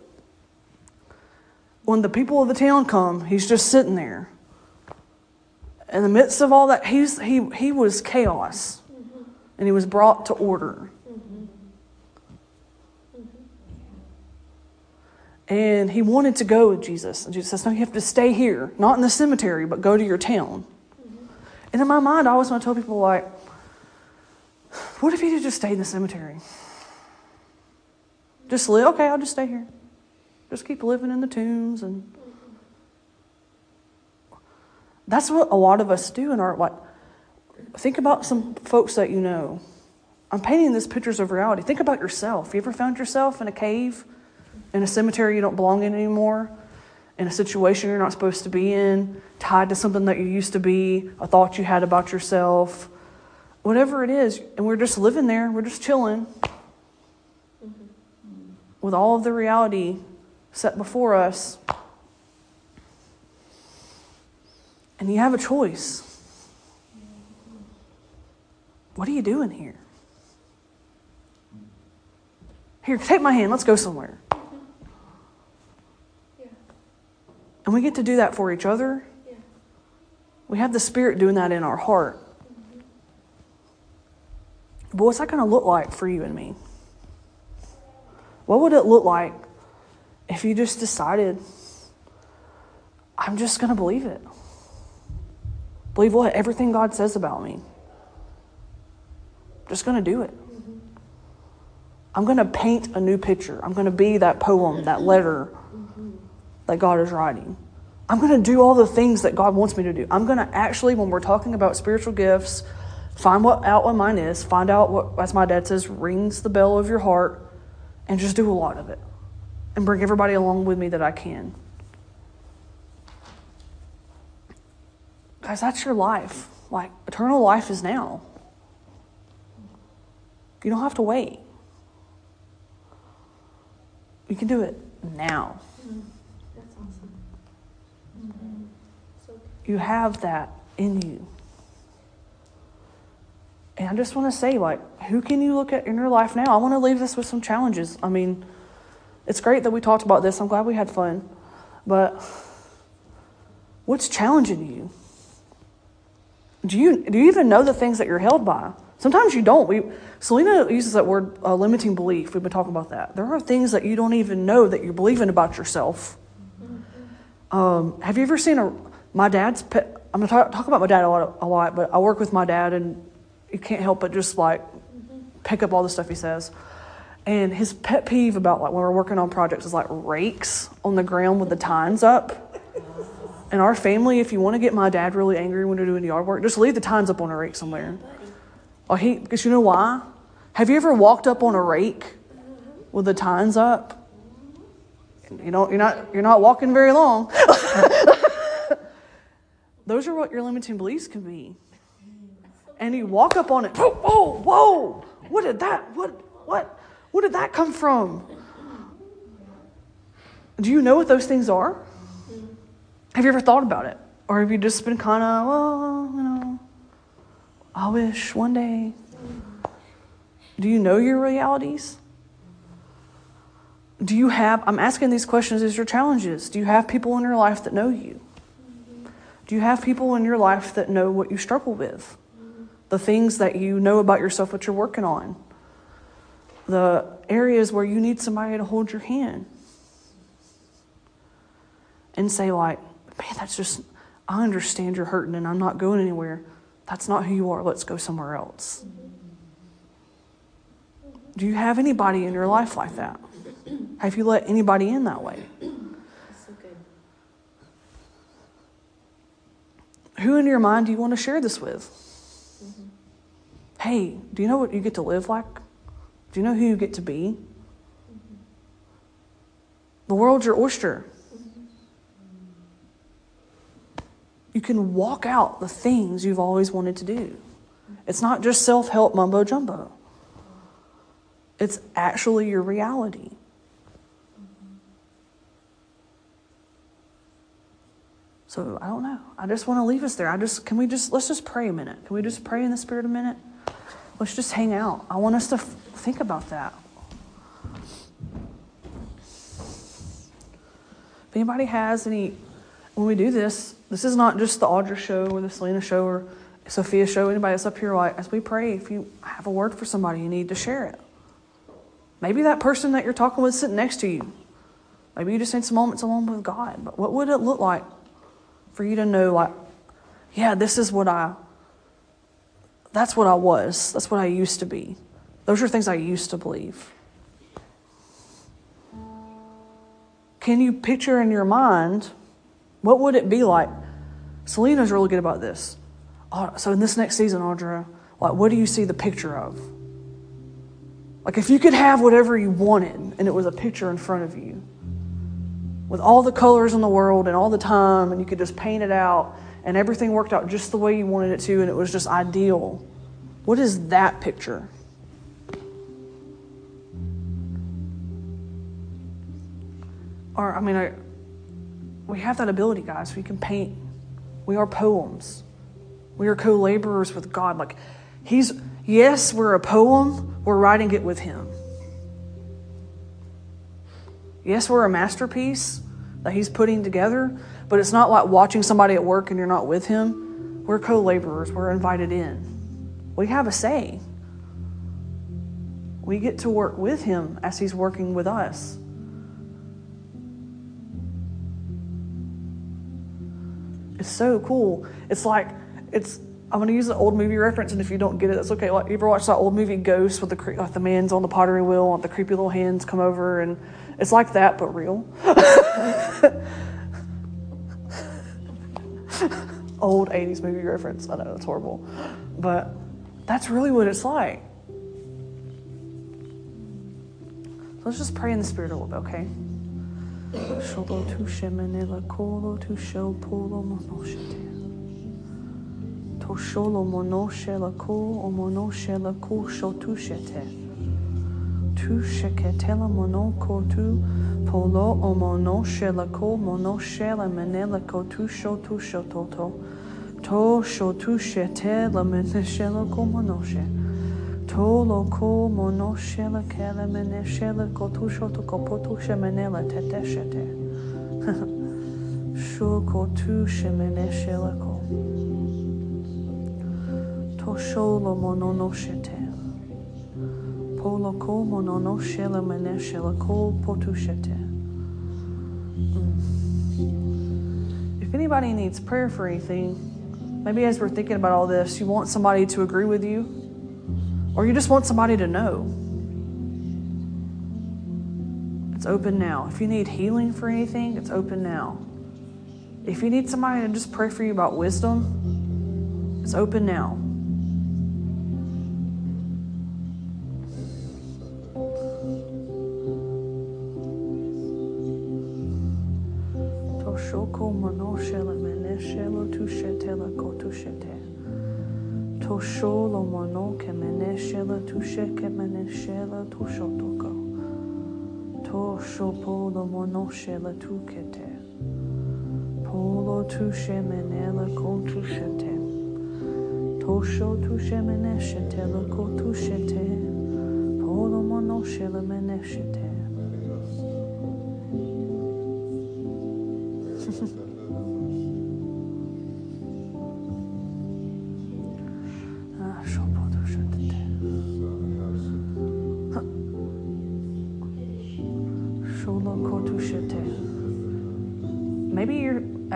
When the people of the town come, he's just sitting there in the midst of all that, he's, he, he was chaos and he was brought to order. And he wanted to go with Jesus. And Jesus says, No, you have to stay here, not in the cemetery, but go to your town. And in my mind, I always want to tell people, like, what if had just stayed in the cemetery? Just live, okay, I'll just stay here. Just keep living in the tombs and that's what a lot of us do in our like think about some folks that you know. I'm painting this pictures of reality. Think about yourself. You ever found yourself in a cave in a cemetery you don't belong in anymore in a situation you're not supposed to be in tied to something that you used to be a thought you had about yourself whatever it is and we're just living there. We're just chilling with all of the reality set before us And you have a choice. What are you doing here? Here, take my hand. Let's go somewhere. Yeah. And we get to do that for each other. Yeah. We have the Spirit doing that in our heart. Mm-hmm. But what's that going to look like for you and me? What would it look like if you just decided, I'm just going to believe it? Believe what? Everything God says about me. I'm Just going to do it. I'm going to paint a new picture. I'm going to be that poem, that letter that God is writing. I'm going to do all the things that God wants me to do. I'm going to actually, when we're talking about spiritual gifts, find what out what mine is, find out what, as my dad says, rings the bell of your heart, and just do a lot of it. And bring everybody along with me that I can. Guys, that's your life. Like, eternal life is now. You don't have to wait. You can do it now. That's awesome. So You have that in you. And I just want to say, like, who can you look at in your life now? I want to leave this with some challenges. I mean, it's great that we talked about this. I'm glad we had fun. But what's challenging you? Do you do you even know the things that you're held by? Sometimes you don't. We Selena uses that word uh, limiting belief. We've been talking about that. There are things that you don't even know that you're believing about yourself. Um, have you ever seen a my dad's pet? I'm gonna talk, talk about my dad a lot, a lot, but I work with my dad, and you can't help but just like pick up all the stuff he says. And his pet peeve about like when we're working on projects is like rakes on the ground with the tines up. In our family, if you want to get my dad really angry when we're doing yard work, just leave the tines up on a rake somewhere. Oh, he, because you know why? Have you ever walked up on a rake with the tines up? You don't, you're not, you're not walking very long. Those are what your limiting beliefs can be. and you walk up on it. Whoa, whoa, whoa! What did that? What? What? What did that come from? Do you know what those things are? Have you ever thought about it, or have you just been kind of, well, you know, I wish one day. Do you know your realities? Do you have, I'm asking these questions as your challenges. Do you have people in your life that know you? Do you have people in your life that know what you struggle with? The things that you know about yourself, what you're working on? The areas where you need somebody to hold your hand and say, like, man, that's just, I understand you're hurting and I'm not going anywhere. That's not who you are. Let's go somewhere else. Do you have anybody in your life like that? Have you let anybody in that way? Who in your mind do you want to share this with? Hey, do you know what you get to live like? Do you know who you get to be? The world's your oyster. You can walk out the things you've always wanted to do. It's not just self help mumbo jumbo, it's actually your reality. So I don't know. I just want to leave us there. I just can we just let's just pray a minute. Can we just pray in the spirit a minute? Let's just hang out. I want us to f- think about that. If anybody has any, when we do this, this is not just the Audra show or the Selena show or Sophia show. Anybody that's up here, like as we pray, if you have a word for somebody, you need to share it. Maybe that person that you're talking with sitting next to you. Maybe you just need some moments alone with God. But what would it look like for you to know, like, yeah, this is what I, that's what I was. That's what I used to be. Those are things I used to believe. Can you picture in your mind what would it be like? Selena's really good about this. Uh, So in this next season, Audra, like, what do you see the picture of? Like, if you could have whatever you wanted, and it was a picture in front of you, with all the colors in the world and all the time, and you could just paint it out, and everything worked out just the way you wanted it to, and it was just ideal. What is that picture? Or, I mean, I, we have that ability, guys. We can paint. We are poems. We are co laborers with God. Like, He's, yes, we're a poem, we're writing it with Him. Yes, we're a masterpiece that He's putting together, but it's not like watching somebody at work and you're not with Him. We're co laborers, we're invited in. We have a say. We get to work with Him as He's working with us. It's so cool. It's like, it's, I'm to use an old movie reference, and if you don't get it, that's okay. Like, you ever watch that old movie Ghost with the, cre- like the man's on the pottery wheel, and the creepy little hands come over, and it's like that, but real. old 80s movie reference. I know, it's horrible. But that's really what it's like. So let's just pray in the spirit a little bit, okay? Sholo tu shemenela kolo tu shel polo monoshete. To sholo monoshe la ko o monoshe la ko sho tu shete. Tu sheketela monoko tu polo o monoshe la ko monoshe la menela ko tu sho tu sho. To sho tu shete la meneshe la ko. To lo ko monoshe la kele meneshe la ko tu sho tu ko potu shemenela shete. Sho ko lo monono shete. Polo ko monono shela meneshe la ko potu shete. Mm. If anybody needs prayer for anything, maybe as we're thinking about all this, you want somebody to agree with you, or you just want somebody to know. It's open now. If you need healing for anything, it's open now. If you need somebody to just pray for you about wisdom, it's open now. Shela tukete. Polo tushe menela kontushete. Tosho tushe meneshete la kotushete. Polo mono shela meneshete.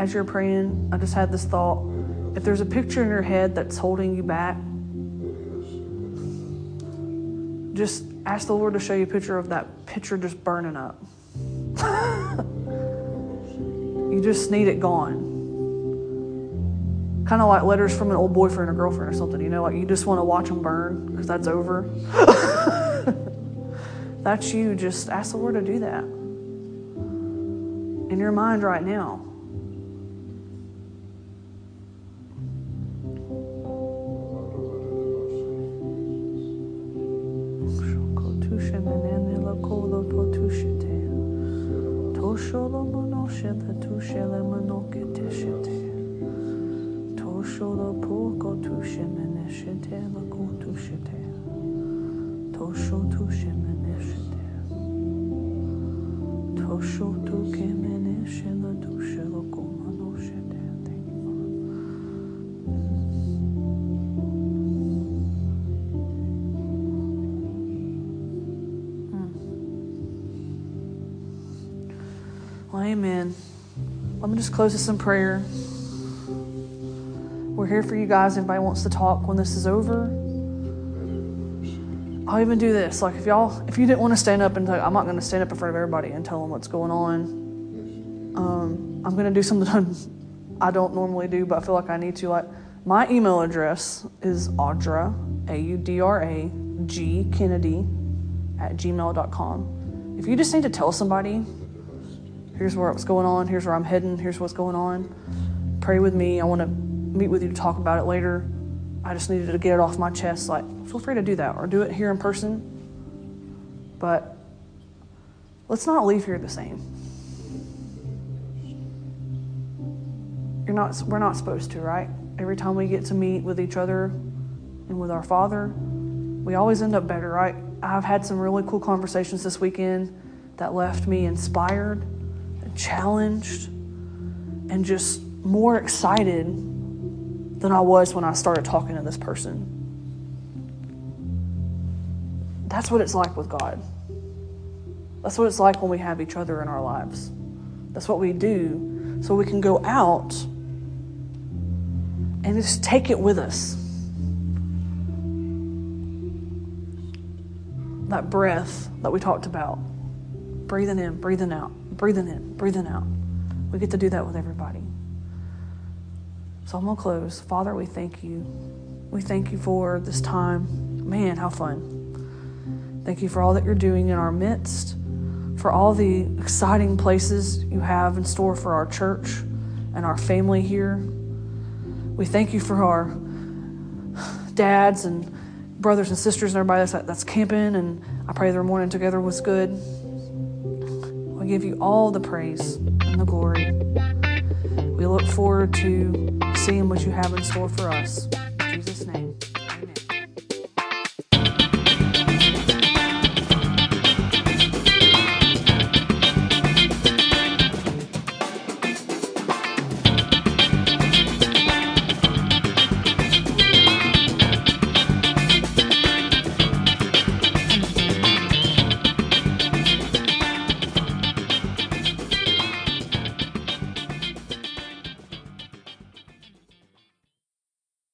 As you're praying, I just had this thought. If there's a picture in your head that's holding you back, just ask the Lord to show you a picture of that picture just burning up. you just need it gone. Kind of like letters from an old boyfriend or girlfriend or something, you know, like you just want to watch them burn because that's over. that's you. Just ask the Lord to do that in your mind right now. Close this in prayer. We're here for you guys. Anybody wants to talk when this is over? I'll even do this. Like if y'all, if you didn't want to stand up and talk, I'm not going to stand up in front of everybody and tell them what's going on. Um, I'm going to do something I don't normally do, but I feel like I need to. Like my email address is Audra, A U D R A G Kennedy at gmail.com. If you just need to tell somebody, here's where what's going on, here's where I'm heading, here's what's going on, pray with me. I want to meet with you to talk about it later. I just needed to get it off my chest. Like, feel free to do that or do it here in person. But let's not leave here the same. You're not, we're not supposed to, right? Every time we get to meet with each other and with our Father, we always end up better, right? I've had some really cool conversations this weekend that left me inspired, challenged, and just more excited than I was when I started talking to this person. That's what it's like with God. That's what it's like when we have each other in our lives. That's what we do so we can go out and just take it with us. That breath that we talked about breathing in, breathing out, breathing in, breathing out. We get to do that with everybody. So I'm going to close. Father, we thank you. We thank you for this time. Man, how fun. Thank you for all that you're doing in our midst, for all the exciting places you have in store for our church and our family here. We thank you for our dads and brothers and sisters and everybody that's, that's camping, and I pray their morning together was good. We give you all the praise and the glory. We look forward to seeing what you have in store for us.